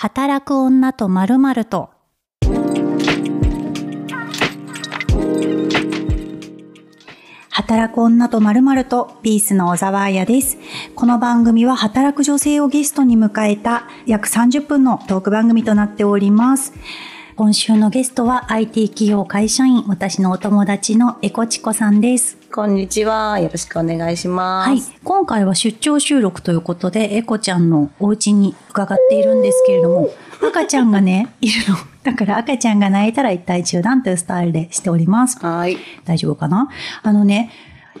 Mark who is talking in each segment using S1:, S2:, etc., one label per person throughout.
S1: 働く女とまるまると。働く女とまるまるとピースの小沢彩です。この番組は働く女性をゲストに迎えた約30分のトーク番組となっております。今週のゲストは IT 企業会社員、私のお友達のエコチコさんです。
S2: こんにちは。よろしくお願いします。
S1: はい。今回は出張収録ということで、エコちゃんのお家に伺っているんですけれども、赤ちゃんがね、いるの。だから赤ちゃんが泣いたら一体中断というスタイルでしております。
S2: はい。
S1: 大丈夫かな？あのね、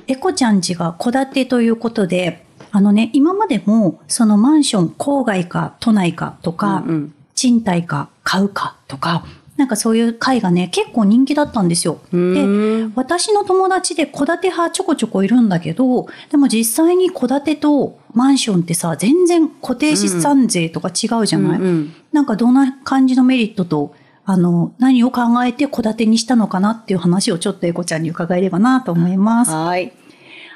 S1: エコちゃん家が戸建てということで、あのね、今までも、そのマンション、郊外か都内かとか、
S2: うんうん
S1: 賃貸か買うかとか、なんかそういう会がね、結構人気だったんですよ。で、私の友達で戸建て派ちょこちょこいるんだけど、でも実際に戸建てとマンションってさ、全然固定資産税とか違うじゃない、
S2: うんうん
S1: なんかどんな感じのメリットと、あの、何を考えて戸建てにしたのかなっていう話をちょっとエコちゃんに伺えればなと思います。
S2: はい。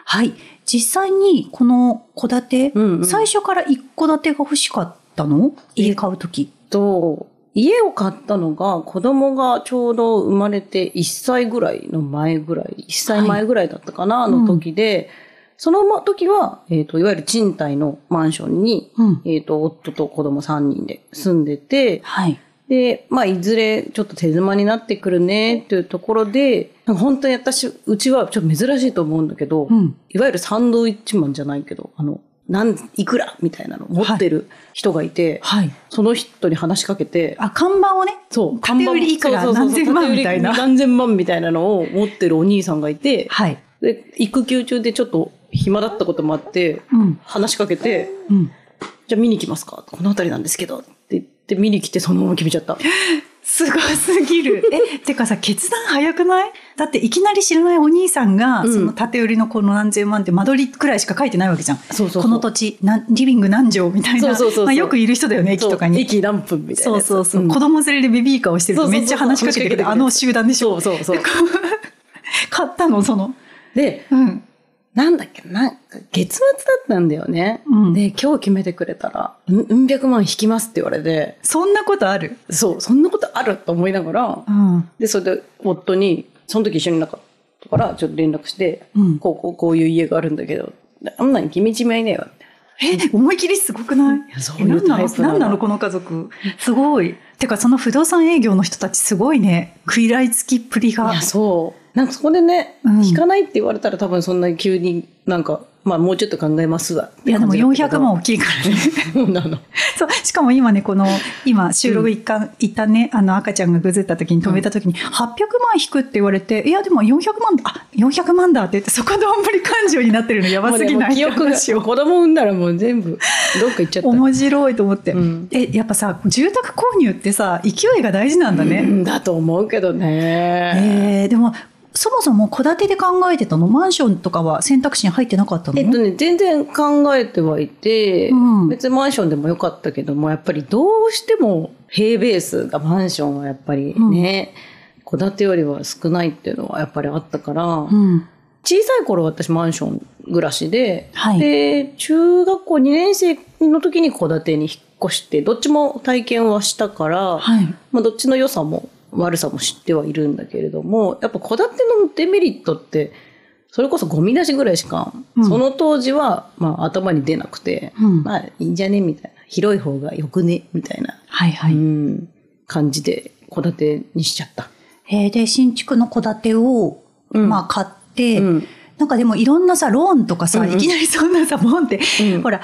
S1: はい。実際にこの戸建て、
S2: うんうん
S1: 最初から一戸建てが欲しかったの？家買うとき。
S2: と、家を買ったのが子供がちょうど生まれて1歳ぐらいの前ぐらい、1歳前ぐらいだったかな、
S1: うん
S2: の時で、その時は、えっ、と、いわゆる賃貸のマンションに、
S1: うん。
S2: えっ、と、夫と子供3人で住んでて、
S1: はい。
S2: で、まあ、いずれちょっと手妻になってくるねっていうところで、本当に私、うちはちょっと珍しいと思うんだけど、
S1: うん。
S2: いわゆるサンドイッチマンじゃないけど、あの、なん、いくらみたいなの持ってる人がいて、
S1: はい。
S2: その人に話しかけて、
S1: あ、看板をね、
S2: そう、
S1: 縦売りいくら何千万みたいな
S2: 何千万みたいなのを持ってるお兄さんがいて、
S1: はい。
S2: で、育休中でちょっと暇だったこともあって、
S1: うん。
S2: 話しかけて、
S1: うん。
S2: じゃあ見に来ますか？この辺りなんですけど。って言って見に来てそのまま決めちゃった。
S1: すごすぎる。え、てかさ、決断早くない？だっていきなり知らないお兄さんが、
S2: うん
S1: その縦売りのこの何千万って間取りくらいしか書いてないわけじゃん。
S2: そうそうそう
S1: この土地、なリビング何畳みたいな。
S2: そうそう
S1: まあよくいる人だよね、駅とかに。
S2: 駅何分みたいな
S1: そう。そうそう。
S2: ん
S1: 子供連れでベビーカーをしてるとめっちゃ話しかけてくる。あの集団でしょ。
S2: そうそうそう。
S1: 買ったの、その。
S2: で、
S1: うん。
S2: なんだっけ、なんか月末だったんだよね。
S1: うん
S2: で、今日決めてくれたら、うん、うん百万引きますって言われて、
S1: そんなことある？
S2: そう、そんなことあると思いながら、
S1: うん。
S2: で、それで夫に、その時一緒にいなかったから、ちょっと連絡して、
S1: うん
S2: こう、こう、こういう家があるんだけど、あんなに君ちまいねえわ。
S1: え、思い切りすごくない？
S2: やそういうタイプなの
S1: 何なの？この家族。すごい。てか、その不動産営業の人たちすごいね。食いらいつきっぷりが
S2: いや、。そう。なんかそこでね、
S1: うん
S2: 引かないって言われたら多分そんなに急になんか、まあもうちょっと考えますわ。
S1: いや、でも400万
S2: を。
S1: 大きいからね。
S2: そうなの。
S1: そう。しかも今ね、この、今、収録一回、一旦ね、あの、赤ちゃんがぐずった時に止めた時に、800万引くって言われて、いや、でも400万だ、あ、400万だって言って、そこどんぶり感情になってるのやばすぎない？
S2: 記憶が、子供産んだらもう全部、どっか行っちゃった。
S1: 面白いと思って。
S2: うん
S1: え、やっぱさ、住宅購入ってさ、勢いが大事なんだね。
S2: うんだと思うけどね。
S1: えー、でも、そもそも戸建てで考えてたの？マンションとかは選択肢に入ってなかったの？
S2: えっとね、全然考えてはいて、
S1: うん。
S2: 別にマンションでもよかったけども、やっぱりどうしても平ベースがマンションはやっぱりね、戸建てよりは少ないっていうのはやっぱりあったから、
S1: うん。
S2: 小さい頃私マンション暮らしで、
S1: はい。
S2: で、中学校2年生の時に戸建てに引っ越して、どっちも体験はしたから、
S1: はい。
S2: まあどっちの良さも悪さも知ってはいるんだけれども、やっぱ戸建てのデメリットって、それこそゴミ出しぐらいしか、
S1: うん
S2: その当時は、まあ頭に出なくて、
S1: うん
S2: まあいいんじゃねみたいな。広い方がよくねみたいな、
S1: はいはい。
S2: うん、感じで戸建てにしちゃった。
S1: えーで、新築の戸建てを、
S2: うん
S1: まあ買って、
S2: うん
S1: なんかでもいろんなさ、ローンとかさ、
S2: うんうん
S1: いきなりそんなさ、ボンって、
S2: うん
S1: ほら、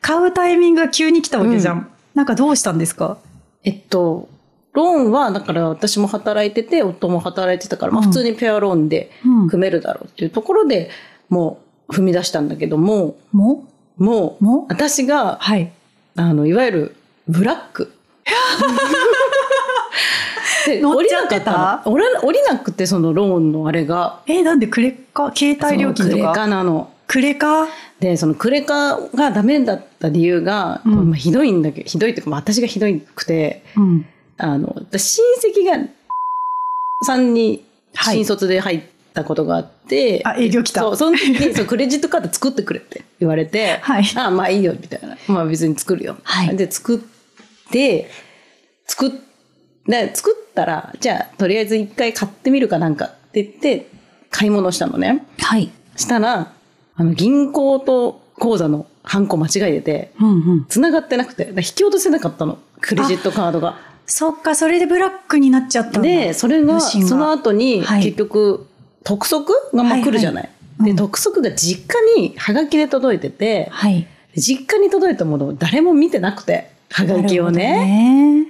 S1: 買うタイミングが急に来たわけじゃん。
S2: う
S1: なんかどうしたんですか？
S2: えっと、ローンは、だから私も働いてて、夫も働いてたから、まあ
S1: うん。
S2: 普通にペアローンで
S1: うん。
S2: 組めるだろうっていうところでもう踏み出したんだけども、
S1: も？
S2: もう、
S1: も？
S2: 私が、
S1: はい。
S2: あの、いわゆるブラック。で降りなかった降りなくて、そのローンのあれが。
S1: えーなんでクレカ、携帯料金と
S2: そのクレ
S1: か
S2: カなの。
S1: クレカ？
S2: で、そのクレカがダメだった理由が、
S1: うん。
S2: まあ、ひどいんだけど、ひどいっていうか、まあ、私がひどくて、
S1: うん。
S2: あの、私親戚が、さんに
S1: はい
S2: 新卒で入ったことがあって、
S1: あ営業来た
S2: そう、その時に、そう、クレジットカード作ってくれって言われて、
S1: はい
S2: あまあいいよ、みたいな。まあ別に作るよ。
S1: はい
S2: で、作っで、作っ、で作ったら、じゃあ、とりあえず一回買ってみるかなんかって言って、買い物したのね。
S1: はい。
S2: したら、あの、銀行と口座のハンコ間違えてて、
S1: うんうん。
S2: 繋がってなくて、引き落とせなかったの。クレジットカードが。
S1: そっか、それでブラックになっちゃったんだ。
S2: で、それが、その後に、
S1: はい
S2: 結局、督促がまあ来るじゃない。で、督促が実家にハガキで届いてて、
S1: はい。
S2: 実家に届いたものを誰も見てなくて、ハガキをね。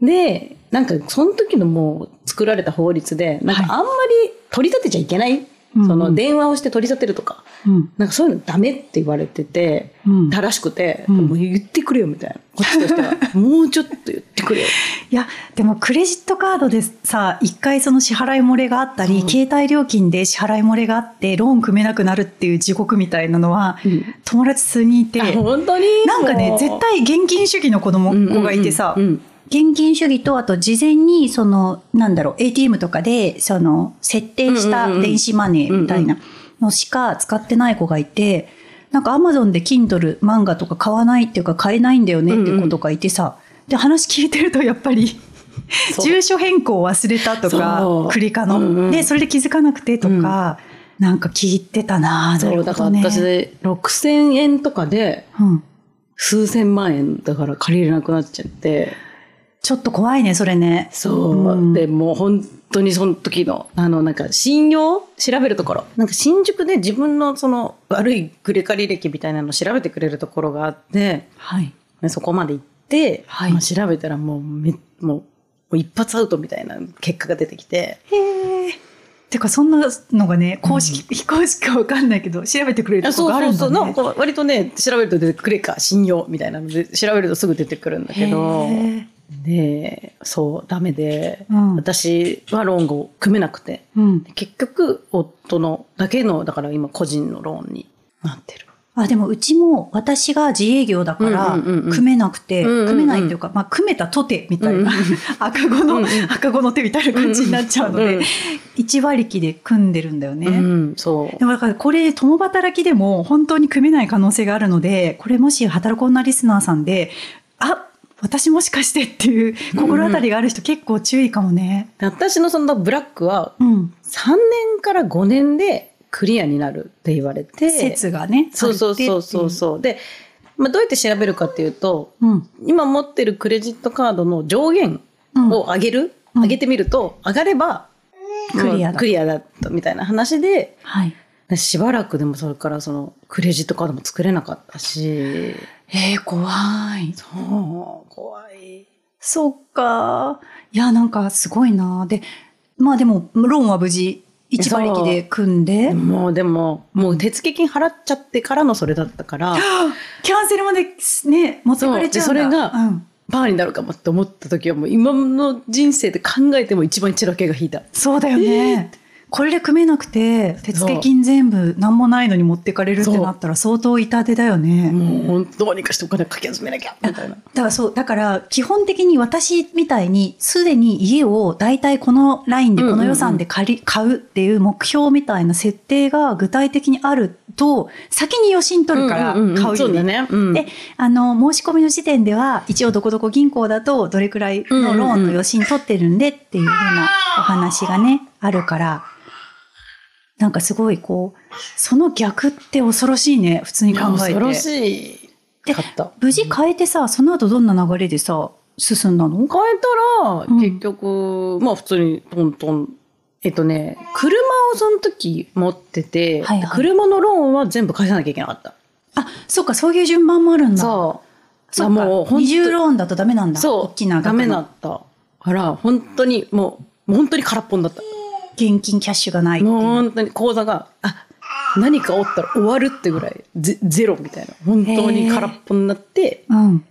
S1: ね
S2: で、なんか、その時のもう作られた法律で、なんかあんまり取り立てちゃいけない。その電話をして取り立てるとか、
S1: うん。
S2: なんかそういうのダメって言われてて、
S1: うん。
S2: たらしくて、
S1: うん。
S2: もう言ってくれよみたいな。こっちとしては、もうちょっと言ってくれよ。
S1: いや、でもクレジットカードでさ、一回その支払い漏れがあったり、
S2: うん。
S1: 携帯料金で支払い漏れがあって、ローン組めなくなるっていう地獄みたいなのは、
S2: うん。
S1: 友達数人いて、
S2: あ本当に？
S1: なんかね、絶対現金主義の子供、子がいてさ、
S2: うんうん。うん
S1: 現金主義と、あと事前に、その、なんだろう、ATM とかで、その、設定した
S2: うんうんうん
S1: 電子マネーみたいなのしか使ってない子がいて、なんか Amazon で Kindle 漫画とか買わないっていうか買えないんだよねっていう子とかいてさ、で、話聞いてるとやっぱり、住所変更忘れたと
S2: そ
S1: か
S2: う、
S1: クリカの、
S2: うんうん。
S1: で、それで気づかなくてとか、なんか聞いてたなな
S2: そう、だから。私で6000円とかで
S1: うん。
S2: 数千万円だから借りれなくなっちゃって、
S1: ちょっと怖いね、それね。
S2: そう、
S1: うん
S2: で、もう本当にその時の、あの、なんか信用？調べるところ。なんか新宿で自分のその悪いクレカ履歴みたいなのを調べてくれるところがあって、
S1: はい。
S2: でそこまで行って、
S1: はい
S2: まあ調べたらもうめ、もう、一発アウトみたいな結果が出てきて、
S1: へえ。てか、そんなのがね、公式、非 公式かわかんないけど、調べてくれる
S2: あ
S1: とこがあるんだ、ね。
S2: なんか割とね、調べると出てくれか、信用みたいなので、調べるとすぐ出てくるんだけど、
S1: へ
S2: で、そう、ダメで、
S1: うん
S2: 私はローンを組めなくて、
S1: ーうん。
S2: 結局、夫のだけの、だから今個人のローンになってる。
S1: あ、でもうちも私が自営業だから組めなくて、組めないっていうか、まあ組めたとてみたいな、赤子の、赤子の手みたいな感じになっちゃうので
S2: うんうん、
S1: 一割りで組んでるんだよね。
S2: うん、そう
S1: で。もだからこれ共働きでも本当に組めない可能性があるので、これもし働く女リスナーさんで、あ、私もしかしてっていう心当たりがある人結構注意かもね。
S2: 私のそのブラックは
S1: うん。
S2: 3年から5年でクリアになるって言われて。
S1: 説がね。
S2: そうそうそうそう
S1: う。
S2: そう。で、まあ、どうやって調べるかっていうと、
S1: うん。
S2: 今持ってるクレジットカードの上限
S1: うん
S2: を上げる、
S1: うん
S2: 上げてみると、上がれば、
S1: クリアだ
S2: クリアだったみたいな話で、
S1: はい。
S2: しばらくでもそれからそのクレジットカードも作れなかったし、
S1: えー、怖い。
S2: そう、怖い。
S1: そっか。いや、なんかすごいな。で、まあでも、ローンは無事、一馬力で組んで、
S2: もうでも、もう手付金払っちゃってからのそれだったから、
S1: キャンセルまでね、持ってかれちゃうんだ。
S2: それが
S1: うん
S2: パーになるかもって思った時はもう今の人生で考えても一番血だけが引いた。
S1: そうだよね。これで組めなくて、手付金全部何もないのに持ってかれるってなったら相当痛手だよね。
S2: もうどうにかしてお金かき集めなきゃみたいな。
S1: だからそう、だから基本的に私みたいにすでに家を大体このラインでこの予算で借り、買うっていう目標みたいな設定が具体的にあると、先に予診取るから買うよね。
S2: そうだね。うん、
S1: で、あの、申し込みの時点では、一応どこどこ銀行だとどれくらいのローンの予診取ってるんでっていうふうなお話がね、あるから、なんかすごいこう、その逆って恐ろしいね、普通に考えて。
S2: 恐ろしい。
S1: で。無事変えてさ、その後どんな流れでさ、進んだの？
S2: 変えたら、
S1: うん
S2: 結局、まあ普通にトントン。えっとね、車をその時持ってて、
S1: はいはい
S2: 車のローンは全部返さなきゃいけなかった。
S1: あ、そうか、そういう順番もあるんだ。
S2: そう。
S1: そうか。
S2: もう
S1: 二重ローンだとダメなんだ。
S2: そう。
S1: 大きな額
S2: ダ
S1: の
S2: メだった。から、本当にもう、もう本当に空っぽになった。
S1: 現金キャッシュがない。
S2: もう本当に口座が、あ、何かおったら終わるってぐらい、ゼゼロみたいな。本当に空っぽになって、
S1: うん。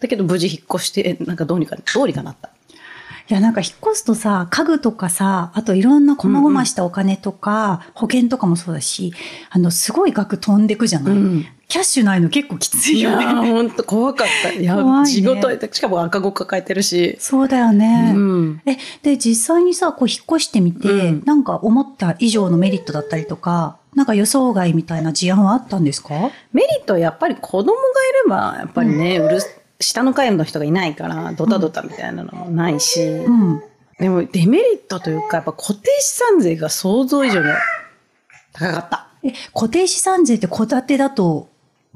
S2: だけど無事引っ越して、なんかどうにか、どうにかなった。
S1: いや、なんか引っ越すとさ、家具とかさ、あといろんな細々したお金とか、保険とかもそうだし、あの、すごい額飛んでくじゃない、
S2: うん
S1: キャッシュないの結構きつい
S2: いや
S1: よね。
S2: ー、本当怖かった。いや、
S1: 怖いね
S2: 仕事、しかも赤子抱えてるし。
S1: そうだよね。
S2: うん。
S1: え、で、実際にさ、こう引っ越してみて、
S2: うん
S1: なんか思った以上のメリットだったりとか、なんか予想外みたいな事案はあったんですか？
S2: メリットはやっぱり子供がいれば、やっぱりね、うるす、下の階の人がいないから、ドタドタみたいなのもないし、
S1: うん。
S2: でもデメリットというか、やっぱ固定資産税が想像以上に高かった。
S1: え、固定資産税って戸建てだと、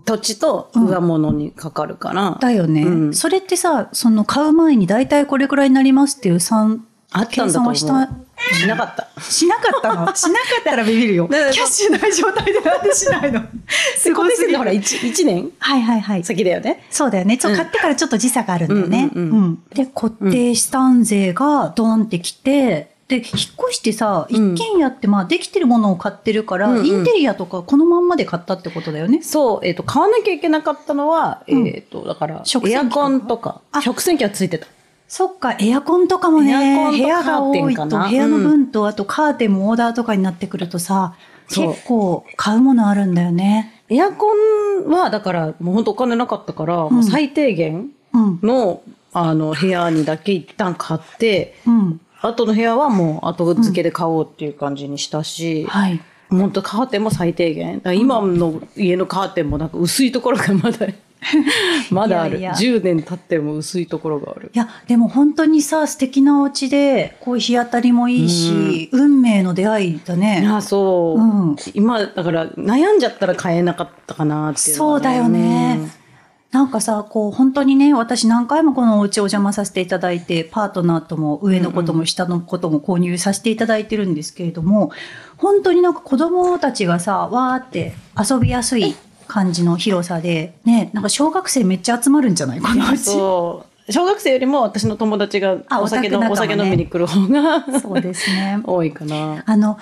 S2: 土地と上物にかかるから、
S1: だよね、
S2: うん
S1: それってさ、その買う前に大体これくらいになりますっていう算、
S2: あったんだと思う。
S1: 計算は
S2: しなかった。
S1: しなかったの？しなかったらビビるよ。キャッシュない状態でなんでしないの？すごいすぎ
S2: ほら 1, 一年？
S1: はいはいはい。
S2: 先だよね。
S1: そうだよね。そう
S2: うん
S1: 買ってからちょっと時差があるんだよね。
S2: うんうんうん
S1: で、固定資産税がドンってきて、で、引っ越してさ、一
S2: うん
S1: 軒家ってまあできてるものを買ってるから、
S2: うんうん
S1: インテリアとかこのまんまで買ったってことだよね。
S2: そう、えっ、と、買わなきゃいけなかったのは、
S1: うん
S2: えっ、と、だから、エアコンとか
S1: あ、
S2: 食洗機はついてた。
S1: そっか、エアコンとかもね、部屋が多いと、部屋の分と、あとカーテンもオーダーとかになってくるとさ、結構買うものあるんだよね。
S2: エアコンは、だから、もう本当お金なかったから、もう最低限
S1: うん。
S2: の、あの、部屋にだけ一旦買って、
S1: うん。
S2: 後の部屋はもう後付けで買おうっていう感じにしたし、
S1: はい。
S2: 本当カーテンも最低限。今の家のカーテンもなんか薄いところがまだ、まだある。
S1: いやいや
S2: 10年経っても薄いところがある。
S1: いや、でも本当にさ、素敵なお家で、こう日当たりもいいし、運命の出会いだ
S2: い
S1: ね。
S2: や、そう。
S1: うん
S2: 今、だから悩んじゃったら買えなかったかなっていうのは
S1: そうだよね。なんかさ、こう本当にね、私何回もこのお家お邪魔させていただいて、パートナーとも上のことも下のことも購入させていただいてるんですけれども、本当になんか子供たちがさ、わーって遊びやすい感じの広さで、ね、なんか小学生めっちゃ集まるんじゃないこのうち。
S2: 小学生よりも私の友達が
S1: あ
S2: お酒の、
S1: ね
S2: お酒飲みに来る方が
S1: そうですね。
S2: 多いかな。
S1: あの、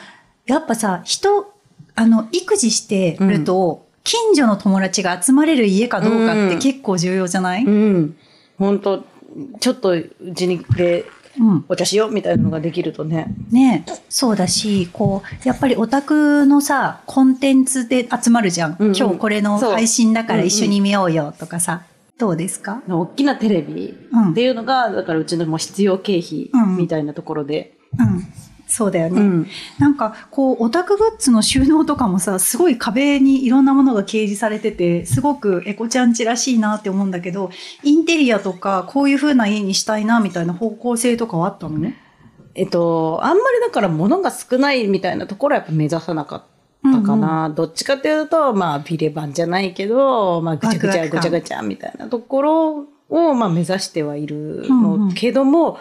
S1: やっぱさ、人、あの、育児してると、近所の友達が集まれる家かどうかって結構重要じゃない、
S2: うん。本当ちょっとうちにで
S1: うん。
S2: お茶しようみたいなのができるとね。
S1: ねそうだし、こう、やっぱりオタクのさ、コンテンツで集まるじゃん。
S2: うんうん
S1: 今日これの配信だから一緒に見ようよとかさ。どうですか？
S2: 大きなテレビ
S1: うん
S2: っていうのが、だからうちのもう必要経費
S1: うん
S2: みたいなところで。
S1: うん。そうだよね。
S2: うん
S1: なんか、こう、オタクグッズの収納とかもさ、すごい壁にいろんなものが掲示されてて、すごくエコちゃんちらしいなって思うんだけど、インテリアとか、こういう風な家にしたいな、みたいな方向性とかはあったのね？
S2: えっと、あんまりだから物が少ないみたいなところはやっぱ目指さなかったかな。どっちかっていうと、まあ、ビレバンじゃないけど、まあ、ぐちゃぐちゃぐちゃぐちゃみたいなところを、まあ、目指してはいる
S1: うんうん
S2: のけども、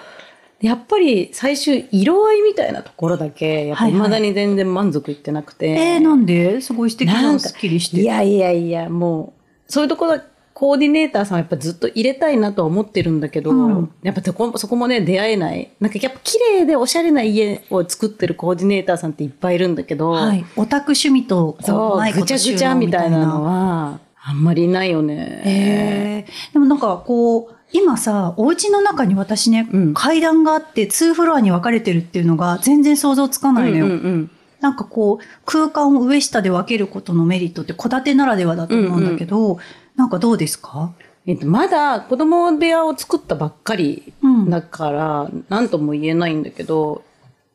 S2: やっぱり最終色合いみたいなところだけ、やっぱ
S1: はいはい
S2: 未だに全然満足いってなくて。
S1: えー、なんで？すごい素敵な
S2: なんか
S1: すっきりして。
S2: いやいやいや、もう、そういうところ、コーディネーターさんはやっぱずっと入れたいなとは思ってるんだけど、
S1: うん
S2: やっぱそこそこもね、出会えない。なんかやっぱ綺麗でおしゃれな家を作ってるコーディネーターさんっていっぱいいるんだけど、
S1: はい。オタク趣味と、こう、
S2: そうぐちゃぐちゃみたいなのは、あんまりいないよね。
S1: えー、でもなんかこう、今さ、お家の中に私ね、
S2: うん。
S1: 階段があって、2フロアに分かれてるっていうのが全然想像つかないのよ。
S2: うんうんうん。
S1: なんかこう、空間を上下で分けることのメリットって戸建てならではだと思うんだけど、なんかどうですか？
S2: えっと、まだ子供部屋を作ったばっかり
S1: うん
S2: だから、なんとも言えないんだけど、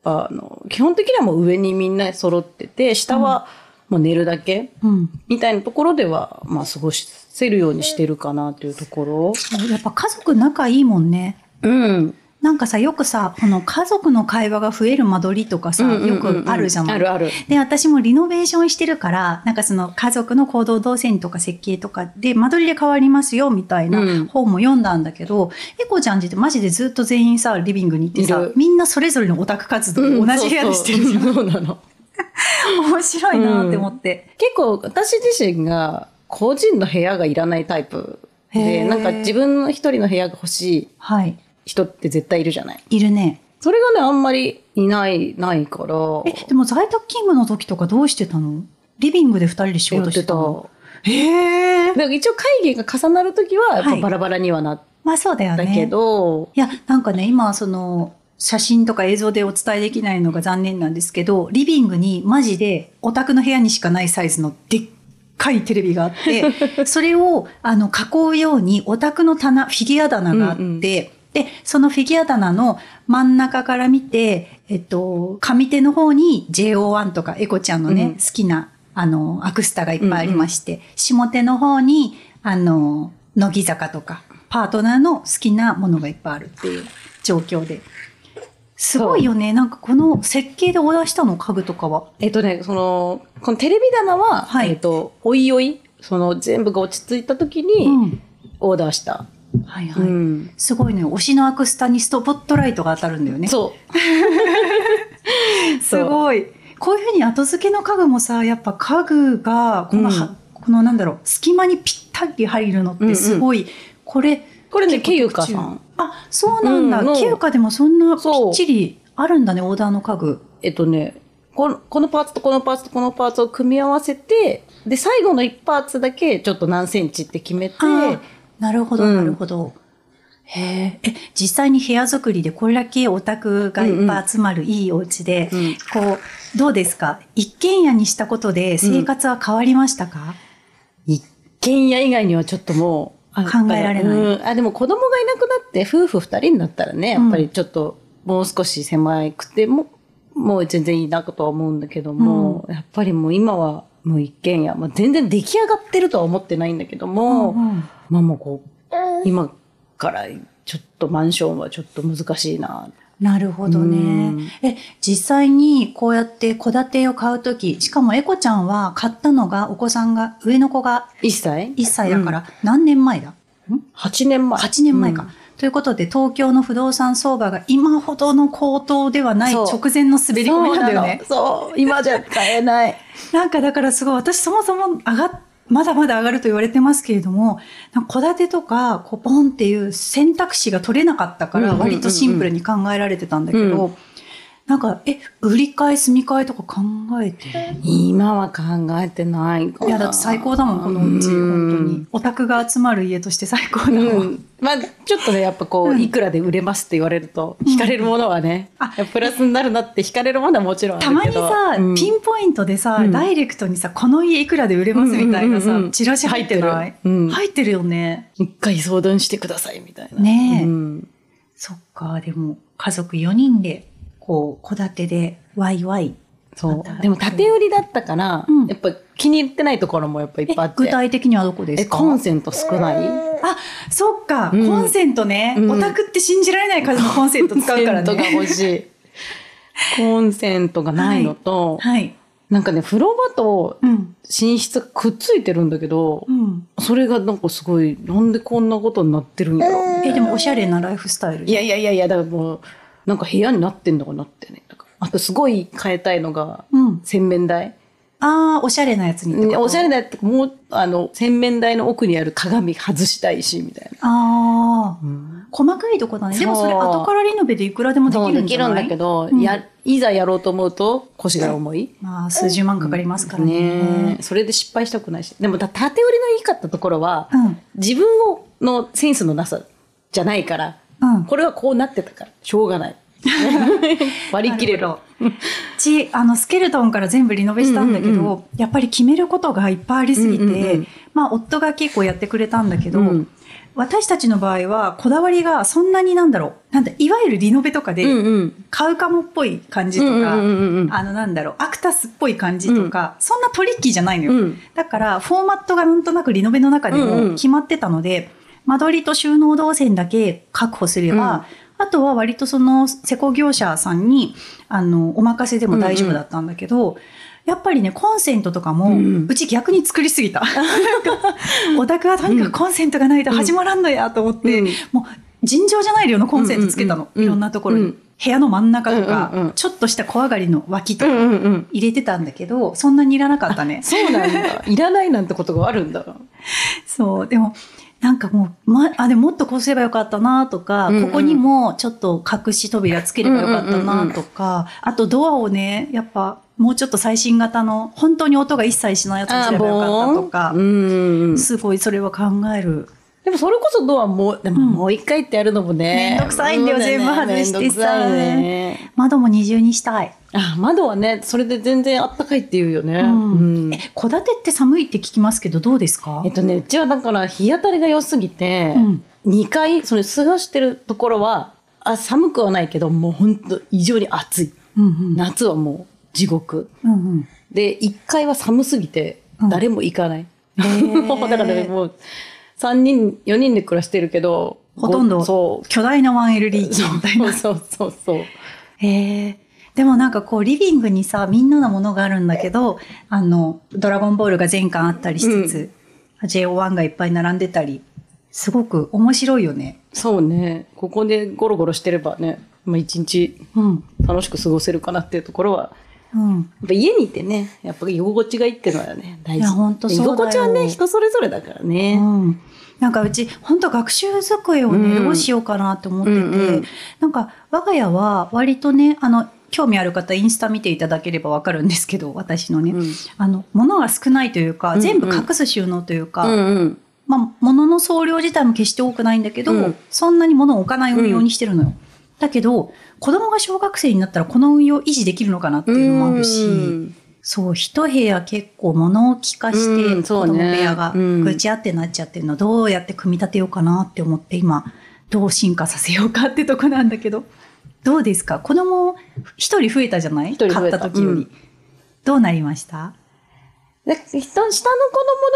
S2: あの、基本的にはもう上にみんな揃ってて、下はもう寝るだけ、
S1: うん。
S2: みたいなところでは、まあ過ごせるようにしてるかなというとこ
S1: やっぱ家族仲いいもんね。
S2: ろ。うん。
S1: なんかさ、よくさ、この家族の会話が増える間取りとかさ、よくあるじゃない、
S2: あるある。
S1: で、私もリノベーションしてるから、なんかその家族の行動動線とか設計とかで間取りで変わりますよみたいな
S2: うん
S1: 本も読んだんだけど、エコちゃんちってマジでずっと全員さ、リビングに行ってさみんなそれぞれのオタク活動を同じ部屋でしてるじゃん。
S2: そうなの。
S1: 面白いなって思って。
S2: 結構私自身が個人の部屋がいらないタイプで、なんか自分の一人の部屋が欲しい
S1: はい。
S2: 人って絶対いるじゃない。
S1: いるね。
S2: それがね、あんまりいない、ないから。
S1: え、でも在宅勤務の時とかどうしてたの？リビングで二人で仕。事してたの？へ
S2: から一応会議が重なるときは、やっ
S1: はい
S2: ぱバラバラにはなっ
S1: まあそうだよね。
S2: たけど、
S1: いや、なんかね、今、その、写真とか映像でお伝えできないのが残念なんですけど、リビングにマジでお宅の部屋にしかないサイズのでっかいテレビがあって、それを、あの、囲うようにお宅の棚、フィギュア棚があって、
S2: うんうん。
S1: で、そのフィギュア棚の真ん中から見て、えっと、上手の方に JO1 とかエコちゃんのね、
S2: うん。
S1: 好きな、あの、アクスタがいっぱいありまして、下手の方に、あの、乃木坂とか、パートナーの好きなものがいっぱいあるっていう状況で。すごいよね。なんかこの設計でオーダーしたの家具とかは。
S2: えっとね、その、このテレビ棚は、
S1: はい
S2: えっと、おいおい、その全部が落ち着いた時に
S1: うん。
S2: オーダーした。
S1: はいはい。
S2: うん
S1: すごいね。推しのアクスタにストポットライトが当たるんだよね。
S2: そう。
S1: すごい。こういうふうに後付けの家具もさ、やっぱ家具が、このは、
S2: うん
S1: このなんだろう、隙間にぴったり入るのってすごい、これ、
S2: これね、ケユカさん。
S1: あ、そうなんだ。
S2: うんの
S1: ケユカでもそんなぴ
S2: そう
S1: っちりあるんだね、オーダーの家具。
S2: えっとね、このこのパーツとこのパーツとこのパーツを組み合わせて、で、最後の1パーツだけちょっと何センチって決めて、
S1: あなるほど、
S2: うん。
S1: なるほど。へえ、え、実際に部屋作りでこれだけオタクがいっぱい集まるいいお家で、
S2: うん。
S1: こう、どうですか？一軒家にしたことで生活は変わりましたか、
S2: 一軒家以外にはちょっともう、あ
S1: 考えられない。
S2: うん。あ、でも子供がいなくなって夫婦二人になったらね、やっぱりちょっともう少し狭くても、もう全然いいなとは思うんだけども、やっぱりもう今はもう一軒家、まあ、全然出来上がってるとは思ってないんだけども、
S1: うんうん。
S2: まあもうこう、今からちょっとマンションはちょっと難しいな。
S1: なるほど
S2: う
S1: ね
S2: ん。
S1: え、実際にこうやって戸建てを買うとき、しかもエコちゃんは買ったのが、お子さんが、上の子が
S2: 一歳
S1: ？1歳だから、何年前だ、ん
S2: ?8 年前。
S1: 8年前か。ということで、東京の不動産相場が今ほどの高騰ではない直前の滑り込みなんだよね。
S2: そうそう、今じゃ買えない。
S1: なんかだからすごい、私そもそも上がっ、まだまだ上がると言われてますけれども、戸建てとか、こう、ポンっていう選択肢が取れなかったから、
S2: うんうんうんうん。
S1: 割とシンプルに考えられてたんだけど、
S2: うん
S1: なんか、え、売り買い、住み替えとか考えてる？
S2: 今は考えてないかな。
S1: いや、だって最高だもん、このうち、
S2: うん
S1: 本当に。オタクが集まる家として最高だもん。
S2: うん。まあ、ちょっとね、やっぱこう、
S1: うん
S2: いくらで売れますって言われると、惹かれるものはね、
S1: あ
S2: やっぱプラスになるなって惹かれるものはもちろんあるけど。
S1: たまにさ、
S2: うん
S1: ピンポイントでさ、
S2: うん
S1: ダイレクトにさ、この家いくらで売れますみたいなさ、
S2: うんうんうんうん
S1: チラシ入ってない？
S2: 入ってるうん
S1: 入ってるよね。
S2: 一回相談してくださいみたいな。
S1: ねえ
S2: うん
S1: そっか、でも、家族4人で、こう、戸建てで、ワイワイ。
S2: そう。でも、縦売りだったから、
S1: うん
S2: やっぱ気に入ってないところもやっぱいっ
S1: え
S2: ぱいあって。
S1: 具体的にはどこで
S2: え、
S1: すか？
S2: コンセント少ない
S1: あ、そっか、
S2: うん
S1: コンセントね、
S2: うん
S1: オタクって信じられない数のコンセント使うから
S2: コンセントが
S1: ね。
S2: 欲しい。コンセントがないのと、
S1: はい。
S2: なんかね、風呂場と
S1: うん。
S2: 寝室がくっついてるんだけど
S1: う、ん。
S2: それがなんかすごい、なんでこんなことになってるんやろ？
S1: え、でもおしゃれなライフスタイル
S2: いやいやいやいや、だからもう、なんか部屋になってんのかなってね。あとすごい変えたいのが、
S1: うん。
S2: 洗面台。
S1: ああ、おしゃれなやつに
S2: おしゃれなやつもう、あの、洗面台の奥にある鏡外したいし、みたいな。
S1: ああ、
S2: うん
S1: 細かいとこだね。でもそれ後からリノベでいくらでもできるんじゃない？
S2: できるんだけど、
S1: うん
S2: や、いざやろうと思うと腰が重い。
S1: まあ、数十万かかりますからね。
S2: ねえそれで失敗したくないし。でも、だ縦売りのいいかったところは、
S1: うん。
S2: 自分をのセンスのなさじゃないから、
S1: うん。
S2: これはこうなってたから、しょうがない。割り切れる。
S1: なほど。ち、あの、スケルトンから全部リノベしたんだけど、
S2: うんうん
S1: やっぱり決めることがいっぱいありすぎて、
S2: うんうんうん
S1: まあ、夫が結構やってくれたんだけど、
S2: うん
S1: 私たちの場合は、こだわりがそんなになんだろう、なんだ、いわゆるリノベとかで、
S2: うんうん。
S1: 買うかもっぽい感じとか、
S2: うんうんうんうん
S1: あの、なんだろう、アクタスっぽい感じとか、そんなトリッキーじゃないのよ。
S2: うん
S1: だから、フォーマットがなんとなくリノベの中で
S2: うんうん
S1: も決まってたので、間取りと収納動線だけ確保すれば、あとは割とその施工業者さんに、あの、お任せでも大丈夫だったんだけど、やっぱりね、コンセントとかも、
S2: う
S1: うんち逆に作りすぎた。なんかオタクはとにかくコンセントがないと始まらんのやと思って、
S2: うん
S1: もう尋常じゃない量のコンセントつけたの。
S2: うんうんうん
S1: いろんなところに。
S2: うん
S1: 部屋の真ん中とか、
S2: うんうんうん
S1: ちょっとした小上がりの脇とか
S2: うんうんうん。
S1: 入れてたんだけど、そんなにいらなかったね。
S2: そうなんだ。いらないなんてことがあるんだ。
S1: そう、でも、なんかもう、ま、あ、でももっとこうすればよかったなとか、
S2: うんうん
S1: ここにもちょっと隠し扉つければよかったなとか、あとドアをね、やっぱもうちょっと最新型の、本当に音が一切しないやつにすればよかったとか
S2: う、ん。
S1: すごいそれは考える。
S2: でもそれこそドアもう、でも
S1: うん
S2: もう一回ってやるのもね。
S1: めんどくさいんだよ全部外してさ
S2: ね。
S1: 窓も二重にしたい。
S2: あ、窓はね、それで全然あったかいって言うよね。
S1: うん
S2: うん
S1: え、戸建てって寒いって聞きますけど、どうですか？
S2: えっとね、うちはだから日当たりが良すぎて、
S1: うん
S2: 2階、その過ごしてるところは、あ寒くはないけど、もう本当異常に暑い。
S1: うんうん。
S2: 夏はもう地獄。
S1: うんうん。
S2: で、1階は寒すぎて
S1: うん、
S2: 誰も行かない。うだからね、もう、3人、4人で暮らしてるけど、
S1: ほとんど
S2: ごそう。
S1: 巨大な 1LDK みたいな。
S2: そうそうそう。
S1: へえ。でもなんかこう、リビングにさ、みんなのものがあるんだけど、あの、ドラゴンボールが全巻あったりしつつ、JO1 がいっぱい並んでたり、すごく面白いよね。
S2: そうね。ここでゴロゴロしてればね、まあ一日
S1: うん。
S2: 楽しく過ごせるかなっていうところは、
S1: うん。
S2: やっぱ家にいてね、やっぱり居心地がいいっていうのはね、大事。
S1: いやほんとそう
S2: 居心地はね、人それぞれだから
S1: う
S2: ね。
S1: ん。なんかうち、本当学習机をね、
S2: うん
S1: どうしようかなって思ってて、
S2: うんうん
S1: なんか我が家は割とね、あの、興味ある方インスタ見ていただければわかるんですけど、私のね、
S2: うん
S1: あの、物が少ないというか、
S2: うんうん
S1: 全部隠す収納というか、
S2: うんうん。
S1: まあ、物の総量自体も決して多くないんだけど、
S2: うん
S1: そんなに物を置かない運用にしてるのよ。だけど、子供が小学生になったらこの運用維持できるのかなっていうのもあるし、
S2: うん。
S1: そう、一部屋結構物置化して、
S2: うん
S1: 子供部屋が
S2: うん。
S1: ぐちゃってなっちゃってるの、どうやって組み立てようかなって思って今、どう進化させようかってとこなんだけど、どうですか？子供一人増えたじゃない？買ったた時より、
S2: うん。
S1: どうなりました？
S2: で人下の子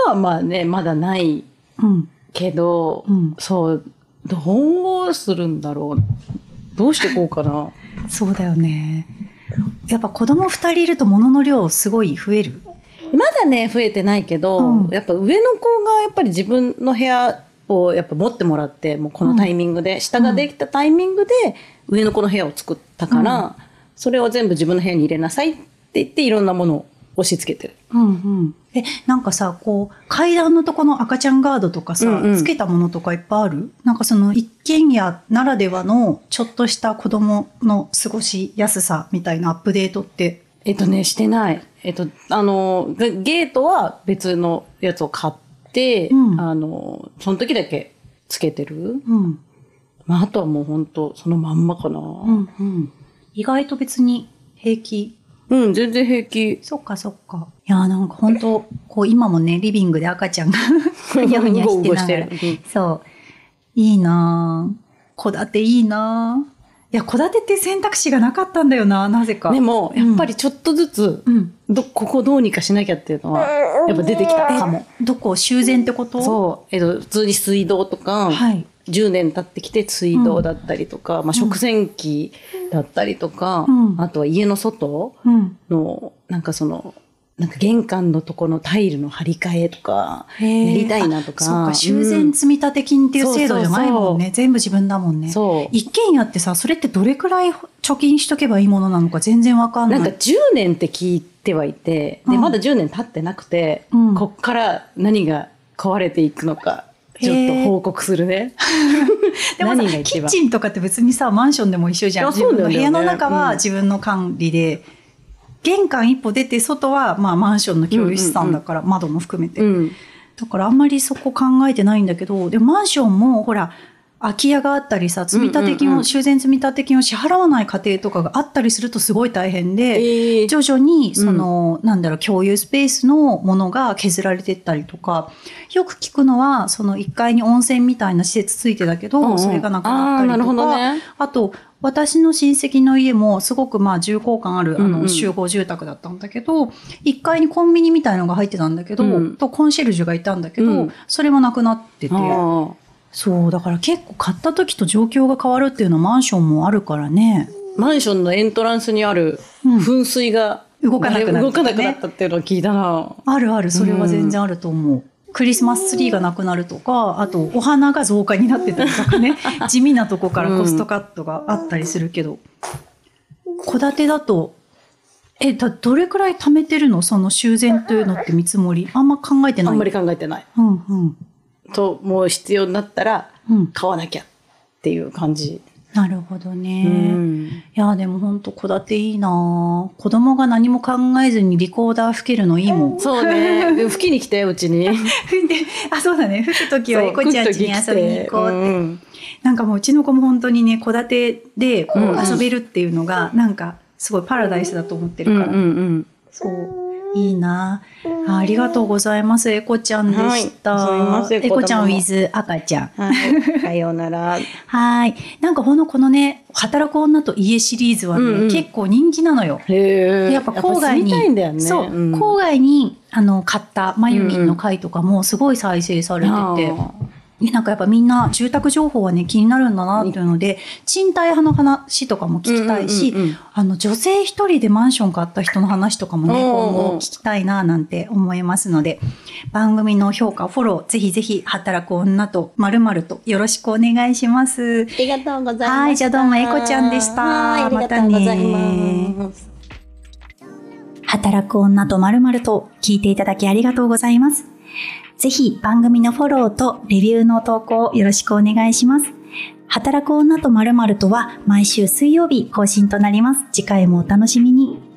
S2: 供のはまあね、まだない
S1: うん。
S2: けど、
S1: うん。
S2: そう、どうするんだろう。どうしてこうかな？
S1: そうだよね。やっぱ子供二人いると物の量すごい増える？
S2: まだね、増えてないけど、
S1: うん
S2: やっぱ上の子がやっぱり自分の部屋をやっぱ持ってもらって、もうこのタイミングで、下ができたタイミングで上の子の部屋を作ったから、それを全部自分の部屋に入れなさいって言っていろんなものを押し付けてる。
S1: うんうん。え、なんかさ、こう、階段のとこの赤ちゃんガードとかさ、
S2: うんうん
S1: つけたものとかいっぱいある？なんかその一軒家ならではのちょっとした子供の過ごしやすさみたいなアップデートって？
S2: えっとね、してない。えっと、あの、ゲゲートは別のやつを買って、
S1: うん
S2: あの、その時だけつけてる。
S1: うん。
S2: まあ、あとはもう本当そのまんまかな。
S1: う
S2: うん、
S1: んうん。意外と別に平気。
S2: 全然平気。
S1: そっかそっか。いやーなんか本当こう今もね、リビングで赤ちゃんが ふにゃふにゃしてながら。そう。いいなぁ。戸建ていいなぁ。いや、戸建てって選択肢がなかったんだよな、なぜか。
S2: でも、やっぱりちょっとずつ、
S1: うん。
S2: ど、ここどうにかしなきゃっていうのは、やっぱ出てきたかも。
S1: どこ？修繕ってこと？
S2: そう。えっと、普通に水道とか、
S1: はい。
S2: 10年経ってきて水道だったりとか、まあ、食洗機だったりとか、
S1: うん
S2: あとは家の外
S1: うん。
S2: の、なんかその、なんか玄関のとこのタイルの張り替えとか、や
S1: や
S2: りたいなとか。
S1: そうか、修
S2: うん
S1: 繕積立金っていう制度じゃないもんね。
S2: そうそう
S1: 全部自分だもんね。
S2: そう。
S1: 一軒家ってさ、それってどれくらい貯金しとけばいいものなのか全然わかんな。
S2: ないんか10年って聞いてはいて、で、
S1: うん
S2: まだ10年経ってなくて、
S1: うん
S2: こっから何が壊れていくのか、ちょっと報告するね。
S1: でもさキッチンとかって別にさ、マンションでも一緒じゃん。
S2: あ
S1: 自分の部屋の中
S2: うん
S1: は自分の管理で、玄関一歩出て外はまあマンションの共有資産だから、窓も含めて。
S2: うん。
S1: だからあんまりそこ考えてないんだけど、で、マンションもほら、空き家があったりさ、積立金を、
S2: うん。うんうん
S1: 修繕積立金を支払わない家庭とかがあったりするとすごい大変で、
S2: えー
S1: 徐々に、その、なんだろう、共有スペースのものが削られてったりとか、よく聞くのは、その1階に温泉みたいな施設ついてたけど、
S2: うんうん。
S1: それがなくなったりとか、
S2: ね。
S1: あと、私の親戚の家もすごくまあ重厚感あるあ
S2: うんうん。
S1: の集合住宅だったんだけど、1階にコンビニみたいのが入ってたんだけど、
S2: うん。
S1: とコンシェルジュがいたんだけど、
S2: うん。
S1: それもなくなってて、
S2: あ
S1: そう、だから結構買った時と状況が変わるっていうのはマンションもあるからね。
S2: ーマンションのエントランスにある
S1: うん
S2: 噴水が、
S1: 動かなくなる
S2: 動かなくなったっていうのを聞いたな。
S1: あるある、それは全然あると思う。クリスマスツリーがなくなるとか、あとお花が増加になってたりとかね、地味なとこからコストカットがあったりするけど、戸建てだと、え、だどれくらい貯めてるの？その修繕というのって見積もり。あんま考えてない。
S2: あんまり考えてない。
S1: うんうん。
S2: と、もう必要になったら
S1: うん、
S2: 買わなきゃっていう感じ。
S1: なるほどね。
S2: うん
S1: いや、でも本当戸建ていいな子供が何も考えずにリコーダー吹けるのいいもん。
S2: そうね。で 吹きに来て、うちに。
S1: 吹いて、あ、そうだね。吹くときはエコちゃん家に遊びに行こうって。
S2: うん
S1: なんかもううちの子も本当にね、戸建てでこう
S2: うんうん
S1: 遊べるっていうのが、なんかすごいパラダイスだと思って
S2: うんう
S1: るから。
S2: んうん。
S1: そう。いいなあありがとうございます。エコちゃんでした。
S2: はい
S1: エコちゃん with 赤ちゃん。
S2: はい。さようなら。
S1: はい。なんかほんのこのね、働く女と家シリーズはね、
S2: うんうん
S1: 結構人気なのよ。
S2: へ
S1: やっぱ郊外に、
S2: ね。
S1: そう、
S2: ん
S1: 郊外にあの買ったまゆみんの回とかもすごい再生されてて、
S2: あー
S1: ねなんかやっぱみんな住宅情報はね気になるんだなっていうので、賃貸派の話とかも聞きたいし、あの女性一人でマンション買った人の話とかもね、今後聞きたいななんて思いますので、番組の評価、フォロー、ぜひぜひ働く女とまるまるとよろしくお願いします。
S2: ありがとうございました。
S1: はいじゃあどうもえこちゃんでした
S2: はい、ありがとうございます。
S1: 働く女とまるまると聞いていただきありがとうございます。ぜひ番組のフォローとレビューの投稿よろしくお願いします。働く女とまるとは毎週水曜日更新となります。次回もお楽しみに。